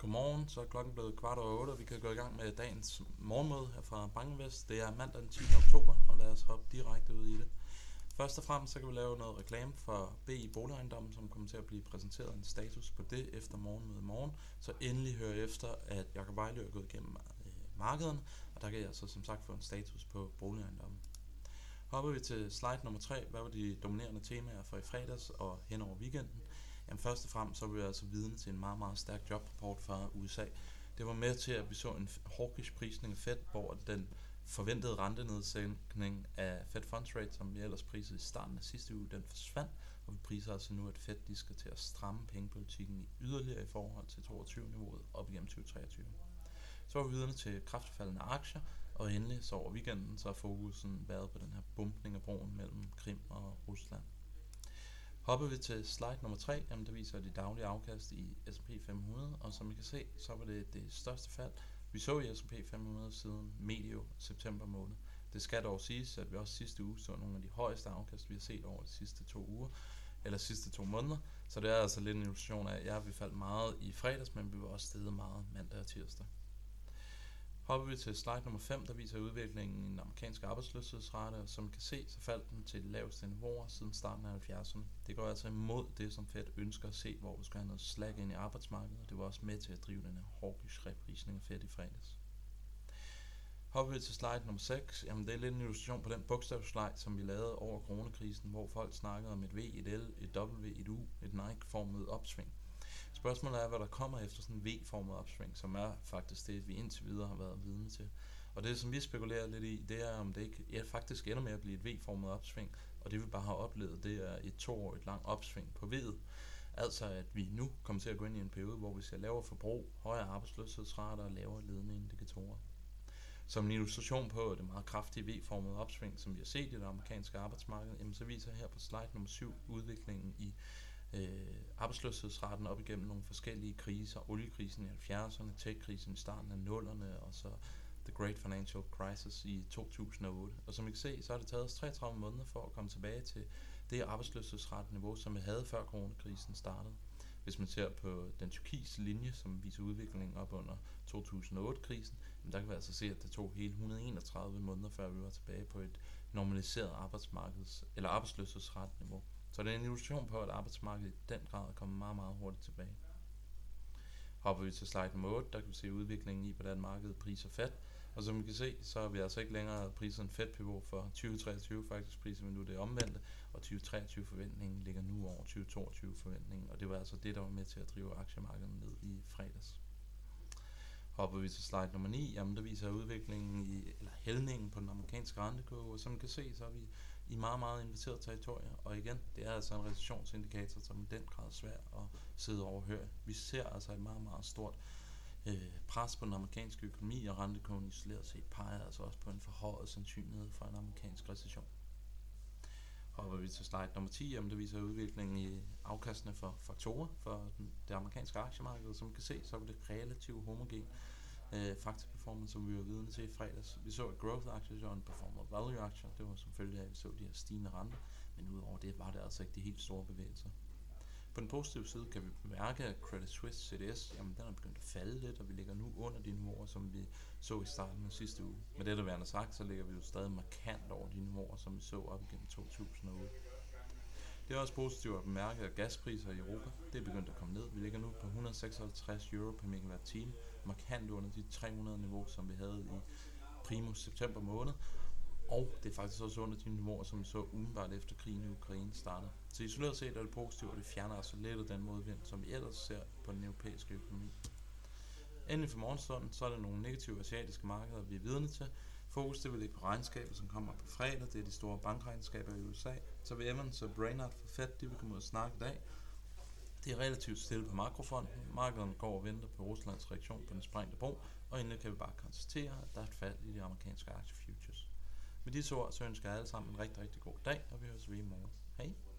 Godmorgen, så er klokken blevet kvart over otte, og vi kan gå i gang med dagens morgenmøde her fra Bankenvest. Det er mandag den 10. oktober, og lad os hoppe direkte ud i det. Først og fremmest så kan vi lave noget reklame for BI Boligejendommen, som kommer til at blive præsenteret en status på det efter morgenmødet i morgen. Så endelig hør efter, at Jacob Vejle er gået igennem øh, markederne, og der kan jeg så som sagt få en status på boligejendommen. Hopper vi til slide nummer 3, hvad var de dominerende temaer for i fredags og hen over weekenden? Jamen først og fremmest så var vi altså vidne til en meget, meget stærk jobrapport fra USA. Det var med til, at vi så en hawkish prisning af Fed, hvor den forventede rentenedsænkning af Fed Funds Rate, som vi ellers prisede i starten af sidste uge, den forsvandt, og vi priser altså nu, at Fed de skal til at stramme pengepolitikken yderligere i forhold til 22-niveauet op igennem 2023. Så var vi videre til kraftfaldende aktier, og endelig så over weekenden, så har fokusen været på den her bumpning af broen mellem Krim og Rusland. Hopper vi til slide nummer 3, jamen der viser det daglige afkast i S&P 500, og som I kan se, så var det det største fald, vi så i S&P 500 siden medio september måned. Det skal dog siges, at vi også sidste uge så nogle af de højeste afkast, vi har set over de sidste to uger, eller sidste to måneder. Så det er altså lidt en illustration af, at ja, vi faldt meget i fredags, men vi var også steget meget mandag og tirsdag. Hopper vi til slide nummer 5, der viser udviklingen i den amerikanske arbejdsløshedsrate, og som kan se, så faldt den til de laveste niveauer siden starten af 70'erne. Det går altså imod det, som Fed ønsker at se, hvor vi skal have noget slag ind i arbejdsmarkedet, og det var også med til at drive den her hawkish reprisning af Fed i fredags. Hopper vi til slide nummer 6, jamen det er lidt en illustration på den bogstavslide, som vi lavede over coronakrisen, hvor folk snakkede om et V, et L, et W, et U, et Nike-formet opsving. Spørgsmålet er, hvad der kommer efter sådan en V-formet opsving, som er faktisk det, vi indtil videre har været vidne til. Og det, som vi spekulerer lidt i, det er, om det ikke ja, faktisk ender med at blive et V-formet opsving, og det vi bare har oplevet, det er et toårigt langt opsving på V'et. Altså at vi nu kommer til at gå ind i en periode, hvor vi ser lavere forbrug, højere arbejdsløshedsrater og lavere ledende indikatorer. Som en illustration på det meget kraftige V-formede opsving, som vi har set i det amerikanske arbejdsmarked, jamen så viser her på slide nummer 7 udviklingen i øh, arbejdsløshedsraten op igennem nogle forskellige kriser. Oliekrisen i 70'erne, tech-krisen i starten af 0'erne, og så The Great Financial Crisis i 2008. Og som I kan se, så har det taget os 33 måneder for at komme tilbage til det arbejdsløshedsratniveau, som vi havde før coronakrisen startede. Hvis man ser på den tyrkiske linje, som viser udviklingen op under 2008-krisen, der kan vi altså se, at det tog hele 131 måneder, før vi var tilbage på et normaliseret arbejdsmarkeds- eller arbejdsløshedsratniveau. Så det er en illustration på, at arbejdsmarkedet i den grad er kommet meget, meget hurtigt tilbage. Hopper vi til slide nummer 8, der kan vi se udviklingen i, hvordan markedet priser fat. Og som vi kan se, så er vi altså ikke længere priset en Fed-pivot for 2023, faktisk priser vi nu det omvendte, og 2023-forventningen ligger nu over 2022-forventningen, og det var altså det, der var med til at drive aktiemarkedet ned i fredags. Hopper vi til slide nummer 9, jamen der viser udviklingen i, eller hældningen på den amerikanske rentekurve, og som vi kan se, så er vi i meget, meget inviteret territorier. Og igen, det er altså en recessionsindikator, som i den grad er svær at sidde og. Vi ser altså et meget, meget stort øh, pres på den amerikanske økonomi, og rentekurven isoleret set peger altså også på en forhøjet sandsynlighed for en amerikansk recession. Hopper vi til slide nummer 10, jamen det viser udviklingen i afkastene for faktorer for det amerikanske aktiemarked. Som vi kan se, så er det relativt homogen øh, faktaperformance, som vi var vidne til i fredags. Vi så, at growth-aktier og performer value-aktier, det var selvfølgelig, at vi så de her stigende renter, men udover det var det altså ikke de helt store bevægelser. På den positive side kan vi bemærke, at Credit Suisse CDS, jamen den er begyndt at falde lidt, og vi ligger nu under de niveauer, som vi så i starten af sidste uge. Med det der værende sagt, så ligger vi jo stadig markant over de niveauer, som vi så op igennem 2008. Det er også positivt at bemærke, at gaspriser i Europa det er begyndt at komme ned. Vi ligger nu på 156 euro per megawatt time, markant under de 300 niveau, som vi havde i primo september måned. Og det er faktisk også under de niveauer, som vi så umiddelbart efter krigen i Ukraine startede. Så isoleret set er det positivt, at det fjerner altså lidt af den modvind, som vi ellers ser på den europæiske økonomi. Endelig for morgenstunden, så er der nogle negative asiatiske markeder, vi er vidne til. Fokus det vil ligge på regnskabet, som kommer på fredag. Det er de store bankregnskaber i USA. Så vil Evans og Brainard for Fed, de vil komme ud og snakke i dag. Det er relativt stille på makrofonden. Markederne går og venter på Ruslands reaktion på den sprængte bro, og endelig kan vi bare konstatere, at der er et fald i de amerikanske aktiefutures. Med disse ord, så ønsker jeg alle sammen en rigtig, rigtig god dag, og vi høres ved i morgen. Hej!